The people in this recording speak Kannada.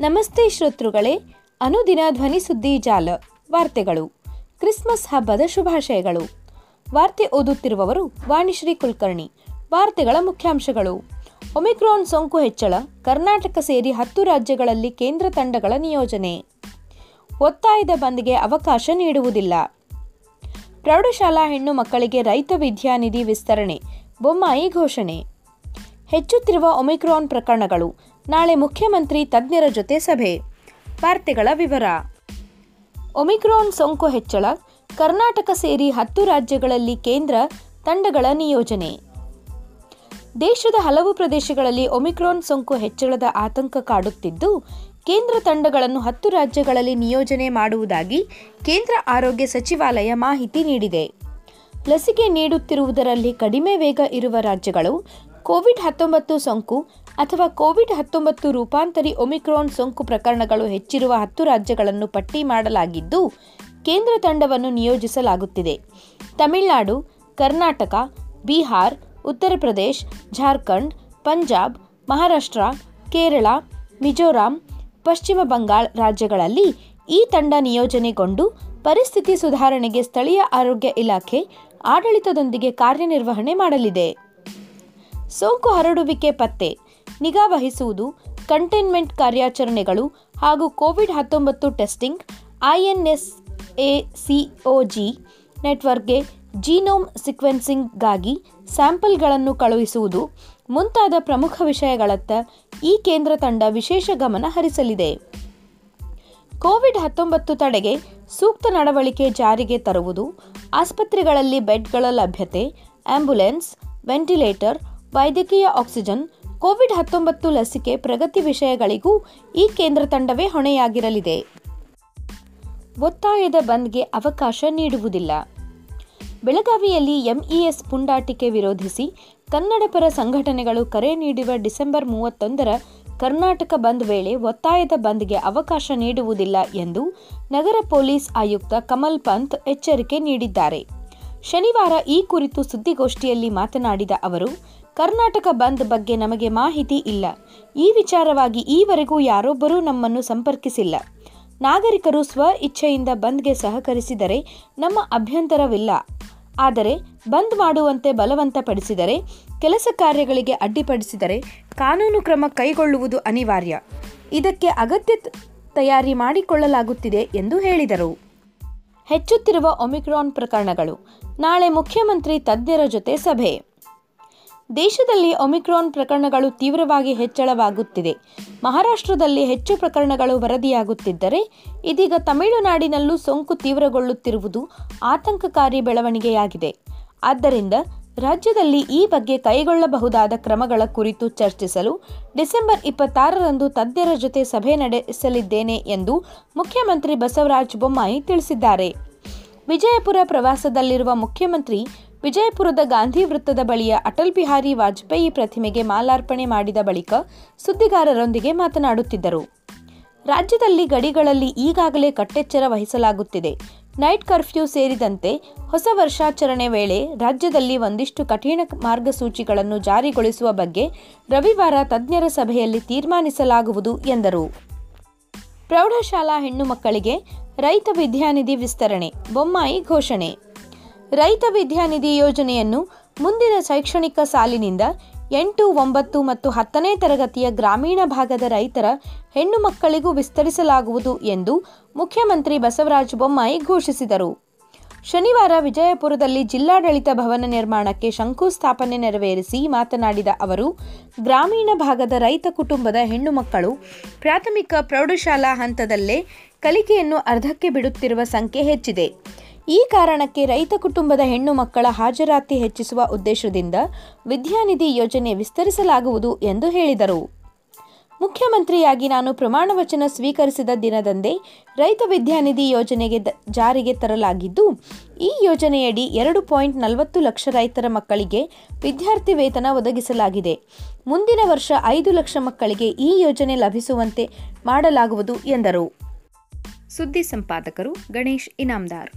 ನಮಸ್ತೆ ಶ್ರೋತೃಗಳೇ, ಅನುದಿನ ಧ್ವನಿ ಸುದ್ದಿ ಜಾಲ, ವಾರ್ತೆಗಳು, ಕ್ರಿಸ್ಮಸ್ ಹಬ್ಬದ ಶುಭಾಶಯಗಳು. ವಾರ್ತೆ ಓದುತ್ತಿರುವವರು ವಾಣಿಶ್ರೀ ಕುಲಕರ್ಣಿ. ವಾರ್ತೆಗಳ ಮುಖ್ಯಾಂಶಗಳು. ಒಮಿಕ್ರಾನ್ ಸೋಂಕು ಹೆಚ್ಚಳ, ಕರ್ನಾಟಕ ಸೇರಿ ಹತ್ತು ರಾಜ್ಯಗಳಲ್ಲಿ ಕೇಂದ್ರ ತಂಡಗಳ ನಿಯೋಜನೆ. ಒತ್ತಾಯದ ಬಂದ್ಗೆ ಅವಕಾಶ ನೀಡುವುದಿಲ್ಲ. ಪ್ರೌಢಶಾಲಾ ಹೆಣ್ಣು ಮಕ್ಕಳಿಗೆ ರೈತ ವಿದ್ಯಾನಿಧಿ ವಿಸ್ತರಣೆ, ಬೊಮ್ಮಾಯಿ ಘೋಷಣೆ. ಹೆಚ್ಚುತ್ತಿರುವ ಒಮಿಕ್ರಾನ್ ಪ್ರಕರಣಗಳು ನಾಳೆ ಮುಖ್ಯಮಂತ್ರಿ ತಜ್ಞರ ಜೊತೆ ಸಭೆ. ವಾರ್ತೆಗಳ ವಿವರ. ಒಮಿಕ್ರಾನ್ ಸೋಂಕು ಹೆಚ್ಚಳ, ಕರ್ನಾಟಕ ಸೇರಿ ಹತ್ತು ರಾಜ್ಯಗಳಲ್ಲಿ ಕೇಂದ್ರ ತಂಡಗಳ ನಿಯೋಜನೆ. ದೇಶದ ಹಲವು ಪ್ರದೇಶಗಳಲ್ಲಿ ಒಮಿಕ್ರಾನ್ ಸೋಂಕು ಹೆಚ್ಚಳದ ಆತಂಕ ಕಾಡುತ್ತಿದ್ದು, ಕೇಂದ್ರ ತಂಡಗಳನ್ನು ಹತ್ತು ರಾಜ್ಯಗಳಲ್ಲಿ ನಿಯೋಜನೆ ಮಾಡುವುದಾಗಿ ಕೇಂದ್ರ ಆರೋಗ್ಯ ಸಚಿವಾಲಯ ಮಾಹಿತಿ ನೀಡಿದೆ. ಲಸಿಕೆ ನೀಡುತ್ತಿರುವುದರಲ್ಲಿ ಕಡಿಮೆ ವೇಗ ಇರುವ ರಾಜ್ಯಗಳು ಕೋವಿಡ್ ಹತ್ತೊಂಬತ್ತು ಸೋಂಕು ಅಥವಾ ಕೋವಿಡ್ ಹತ್ತೊಂಬತ್ತು ರೂಪಾಂತರಿ ಒಮಿಕ್ರಾನ್ ಸೋಂಕು ಪ್ರಕರಣಗಳು ಹೆಚ್ಚಿರುವ ಹತ್ತು ರಾಜ್ಯಗಳನ್ನು ಪಟ್ಟಿ ಮಾಡಲಾಗಿದ್ದು, ಕೇಂದ್ರ ತಂಡವನ್ನು ನಿಯೋಜಿಸಲಾಗುತ್ತಿದೆ. ತಮಿಳುನಾಡು, ಕರ್ನಾಟಕ, ಬಿಹಾರ್, ಉತ್ತರ ಪ್ರದೇಶ್, ಜಾರ್ಖಂಡ್, ಪಂಜಾಬ್, ಮಹಾರಾಷ್ಟ್ರ, ಕೇರಳ, ಮಿಜೋರಾಂ, ಪಶ್ಚಿಮ ಬಂಗಾಳ ರಾಜ್ಯಗಳಲ್ಲಿ ಈ ತಂಡ ನಿಯೋಜನೆಗೊಂಡು ಪರಿಸ್ಥಿತಿ ಸುಧಾರಣೆಗೆ ಸ್ಥಳೀಯ ಆರೋಗ್ಯ ಇಲಾಖೆ ಆಡಳಿತದೊಂದಿಗೆ ಕಾರ್ಯನಿರ್ವಹಣೆ ಮಾಡಲಿದೆ. ಸೋಂಕು ಹರಡುವಿಕೆ ಪತ್ತೆ. ನಿಗಾ ವಹಿಸುವುದು, ಕಂಟೈನ್ಮೆಂಟ್ ಕಾರ್ಯಾಚರಣೆಗಳು ಹಾಗೂ ಕೋವಿಡ್ ಹತ್ತೊಂಬತ್ತು ಟೆಸ್ಟಿಂಗ್, ಐಎನ್ಎಸ್ಎಸಿಒಜಿ ನೆಟ್ವರ್ಕ್ಗೆ ಜೀನೋಮ್ ಸಿಕ್ವೆನ್ಸಿಂಗ್ಗಾಗಿ ಸ್ಯಾಂಪಲ್ಗಳನ್ನು ಕಳುಹಿಸುವುದು ಮುಂತಾದ ಪ್ರಮುಖ ವಿಷಯಗಳತ್ತ ಈ ಕೇಂದ್ರ ತಂಡ ವಿಶೇಷ ಗಮನ ಹರಿಸಲಿದೆ. ಕೋವಿಡ್ ಹತ್ತೊಂಬತ್ತು ತಡೆಗೆ ಸೂಕ್ತ ನಡವಳಿಕೆ ಜಾರಿಗೆ ತರುವುದು, ಆಸ್ಪತ್ರೆಗಳಲ್ಲಿ ಬೆಡ್ಗಳ ಲಭ್ಯತೆ ಆಂಬ್ಯುಲೆನ್ಸ್ ವೆಂಟಿಲೇಟರ್ ವೈದ್ಯಕೀಯ ಆಕ್ಸಿಜನ್, ಕೋವಿಡ್ ಹತ್ತೊಂಬತ್ತು ಲಸಿಕೆ ಪ್ರಗತಿ ವಿಷಯಗಳಿಗೂ ಈ ಕೇಂದ್ರ ತಂಡವೇ ಹೊಣೆಯಾಗಿರಲಿದೆ. ಒತ್ತಾಯದ ಬಂದ್ಗೆ ಅವಕಾಶ ನೀಡುವುದಿಲ್ಲ. ಬೆಳಗಾವಿಯಲ್ಲಿ ಎಂಇಎಸ್ ಪುಂಡಾಟಿಕೆ ವಿರೋಧಿಸಿ ಕನ್ನಡಪರ ಸಂಘಟನೆಗಳು ಕರೆ ನೀಡಿರುವ ಡಿಸೆಂಬರ್ ಮೂವತ್ತೊಂದರ ಕರ್ನಾಟಕ ಬಂದ್ ವೇಳೆ ಒತ್ತಾಯದ ಬಂದ್ಗೆ ಅವಕಾಶ ನೀಡುವುದಿಲ್ಲ ಎಂದು ನಗರ ಪೊಲೀಸ್ ಆಯುಕ್ತ ಕಮಲ್ ಪಂತ್ ಎಚ್ಚರಿಕೆ ನೀಡಿದ್ದಾರೆ. ಶನಿವಾರ ಈ ಕುರಿತು ಸುದ್ದಿಗೋಷ್ಠಿಯಲ್ಲಿ ಮಾತನಾಡಿದ ಅವರು ಕರ್ನಾಟಕ ಬಂದ್ ಬಗ್ಗೆ ನಮಗೆ ಮಾಹಿತಿ ಇಲ್ಲ. ಈ ವಿಚಾರವಾಗಿ ಈವರೆಗೂ ಯಾರೊಬ್ಬರೂ ನಮ್ಮನ್ನು ಸಂಪರ್ಕಿಸಿಲ್ಲ. ನಾಗರಿಕರು ಸ್ವ ಇಚ್ಛೆಯಿಂದ ಬಂದ್ಗೆ ಸಹಕರಿಸಿದರೆ ನಮ್ಮ ಅಭ್ಯಂತರವಿಲ್ಲ. ಆದರೆ ಬಂದ್ ಮಾಡುವಂತೆ ಬಲವಂತಪಡಿಸಿದರೆ, ಕೆಲಸ ಕಾರ್ಯಗಳಿಗೆ ಅಡ್ಡಿಪಡಿಸಿದರೆ ಕಾನೂನು ಕ್ರಮ ಕೈಗೊಳ್ಳುವುದು ಅನಿವಾರ್ಯ. ಇದಕ್ಕೆ ಅಗತ್ಯ ತಯಾರಿ ಮಾಡಿಕೊಳ್ಳಲಾಗುತ್ತಿದೆ ಎಂದು ಹೇಳಿದರು. ಹೆಚ್ಚುತ್ತಿರುವ ಒಮಿಕ್ರಾನ್ ಪ್ರಕರಣಗಳು. ನಾಳೆ ಮುಖ್ಯಮಂತ್ರಿ ತಜ್ಞರ ಜೊತೆ ಸಭೆ. ದೇಶದಲ್ಲಿ ಒಮಿಕ್ರಾನ್ ಪ್ರಕರಣಗಳು ತೀವ್ರವಾಗಿ ಹೆಚ್ಚಳವಾಗುತ್ತಿದೆ. ಮಹಾರಾಷ್ಟ್ರದಲ್ಲಿ ಹೆಚ್ಚು ಪ್ರಕರಣಗಳು ವರದಿಯಾಗುತ್ತಿದ್ದರೆ, ಇದೀಗ ತಮಿಳುನಾಡಿನಲ್ಲೂ ಸೋಂಕು ತೀವ್ರಗೊಳ್ಳುತ್ತಿರುವುದು ಆತಂಕಕಾರಿ ಬೆಳವಣಿಗೆಯಾಗಿದೆ. ಆದ್ದರಿಂದ ರಾಜ್ಯದಲ್ಲಿ ಈ ಬಗ್ಗೆ ಕೈಗೊಳ್ಳಬಹುದಾದ ಕ್ರಮಗಳ ಕುರಿತು ಚರ್ಚಿಸಲು ಡಿಸೆಂಬರ್ ಇಪ್ಪತ್ತಾರರಂದು ತಜ್ಞರ ಜೊತೆ ಸಭೆ ನಡೆಸಲಿದ್ದೇನೆ ಎಂದು ಮುಖ್ಯಮಂತ್ರಿ ಬಸವರಾಜ ಬೊಮ್ಮಾಯಿ ತಿಳಿಸಿದ್ದಾರೆ. ವಿಜಯಪುರ ಪ್ರವಾಸದಲ್ಲಿರುವ ಮುಖ್ಯಮಂತ್ರಿ ವಿಜಯಪುರದ ಗಾಂಧಿ ವೃತ್ತದ ಬಳಿಯ ಅಟಲ್ ಬಿಹಾರಿ ವಾಜಪೇಯಿ ಪ್ರತಿಮೆಗೆ ಮಾಲಾರ್ಪಣೆ ಮಾಡಿದ ಬಳಿಕ ಸುದ್ದಿಗಾರರೊಂದಿಗೆ ಮಾತನಾಡುತ್ತಿದ್ದರು. ರಾಜ್ಯದಲ್ಲಿ ಗಡಿಗಳಲ್ಲಿ ಈಗಾಗಲೇ ಕಟ್ಟೆಚ್ಚರ ವಹಿಸಲಾಗುತ್ತಿದೆ. ನೈಟ್ ಕರ್ಫ್ಯೂ ಸೇರಿದಂತೆ ಹೊಸ ವರ್ಷಾಚರಣೆ ವೇಳೆ ರಾಜ್ಯದಲ್ಲಿ ಒಂದಿಷ್ಟು ಕಠಿಣ ಮಾರ್ಗಸೂಚಿಗಳನ್ನು ಜಾರಿಗೊಳಿಸುವ ಬಗ್ಗೆ ರವಿವಾರ ತಜ್ಞರ ಸಭೆಯಲ್ಲಿ ತೀರ್ಮಾನಿಸಲಾಗುವುದು ಎಂದರು. ಪ್ರೌಢಶಾಲಾ ಹೆಣ್ಣು ಮಕ್ಕಳಿಗೆ ರೈತ ವಿದ್ಯಾನಿಧಿ ವಿಸ್ತರಣೆ, ಬೊಮ್ಮಾಯಿ ಘೋಷಣೆ. ರೈತ ವಿದ್ಯಾನಿಧಿ ಯೋಜನೆಯನ್ನು ಮುಂದಿನ ಶೈಕ್ಷಣಿಕ ಸಾಲಿನಿಂದ ಎಂಟು, ಒಂಬತ್ತು ಮತ್ತು ಹತ್ತನೇ ತರಗತಿಯ ಗ್ರಾಮೀಣ ಭಾಗದ ರೈತರ ಹೆಣ್ಣು ಮಕ್ಕಳಿಗೂ ವಿಸ್ತರಿಸಲಾಗುವುದು ಎಂದು ಮುಖ್ಯಮಂತ್ರಿ ಬಸವರಾಜ ಬೊಮ್ಮಾಯಿ ಘೋಷಿಸಿದರು. ಶನಿವಾರ ವಿಜಯಪುರದಲ್ಲಿ ಜಿಲ್ಲಾಡಳಿತ ಭವನ ನಿರ್ಮಾಣಕ್ಕೆ ಶಂಕುಸ್ಥಾಪನೆ ನೆರವೇರಿಸಿ ಮಾತನಾಡಿದ ಅವರು, ಗ್ರಾಮೀಣ ಭಾಗದ ರೈತ ಕುಟುಂಬದ ಹೆಣ್ಣು ಮಕ್ಕಳು ಪ್ರಾಥಮಿಕ ಪ್ರೌಢಶಾಲಾ ಹಂತದಲ್ಲೇ ಕಲಿಕೆಯನ್ನು ಅರ್ಧಕ್ಕೆ ಬಿಡುತ್ತಿರುವ ಸಂಖ್ಯೆ ಹೆಚ್ಚಿದೆ. ಈ ಕಾರಣಕ್ಕೆ ರೈತ ಕುಟುಂಬದ ಹೆಣ್ಣು ಮಕ್ಕಳ ಹಾಜರಾತಿ ಹೆಚ್ಚಿಸುವ ಉದ್ದೇಶದಿಂದ ವಿದ್ಯಾನಿಧಿ ಯೋಜನೆ ವಿಸ್ತರಿಸಲಾಗುವುದು ಎಂದು ಹೇಳಿದರು. ಮುಖ್ಯಮಂತ್ರಿಯಾಗಿ ನಾನು ಪ್ರಮಾಣ ವಚನ ಸ್ವೀಕರಿಸಿದ ದಿನದಂದೇ ರೈತ ವಿದ್ಯಾನಿಧಿ ಯೋಜನೆಗೆ ಜಾರಿಗೆ ತರಲಾಗಿದ್ದು, ಈ ಯೋಜನೆಯಡಿ ಎರಡು ಪಾಯಿಂಟ್ ನಲವತ್ತು ಲಕ್ಷ ರೈತರ ಮಕ್ಕಳಿಗೆ ವಿದ್ಯಾರ್ಥಿ ವೇತನ ಒದಗಿಸಲಾಗಿದೆ. ಮುಂದಿನ ವರ್ಷ ಐದು ಲಕ್ಷ ಮಕ್ಕಳಿಗೆ ಈ ಯೋಜನೆ ಲಭಿಸುವಂತೆ ಮಾಡಲಾಗುವುದು ಎಂದರು. ಸುದ್ದಿ ಸಂಪಾದಕರು ಗಣೇಶ್ ಇನಾಮ್ದಾರ್.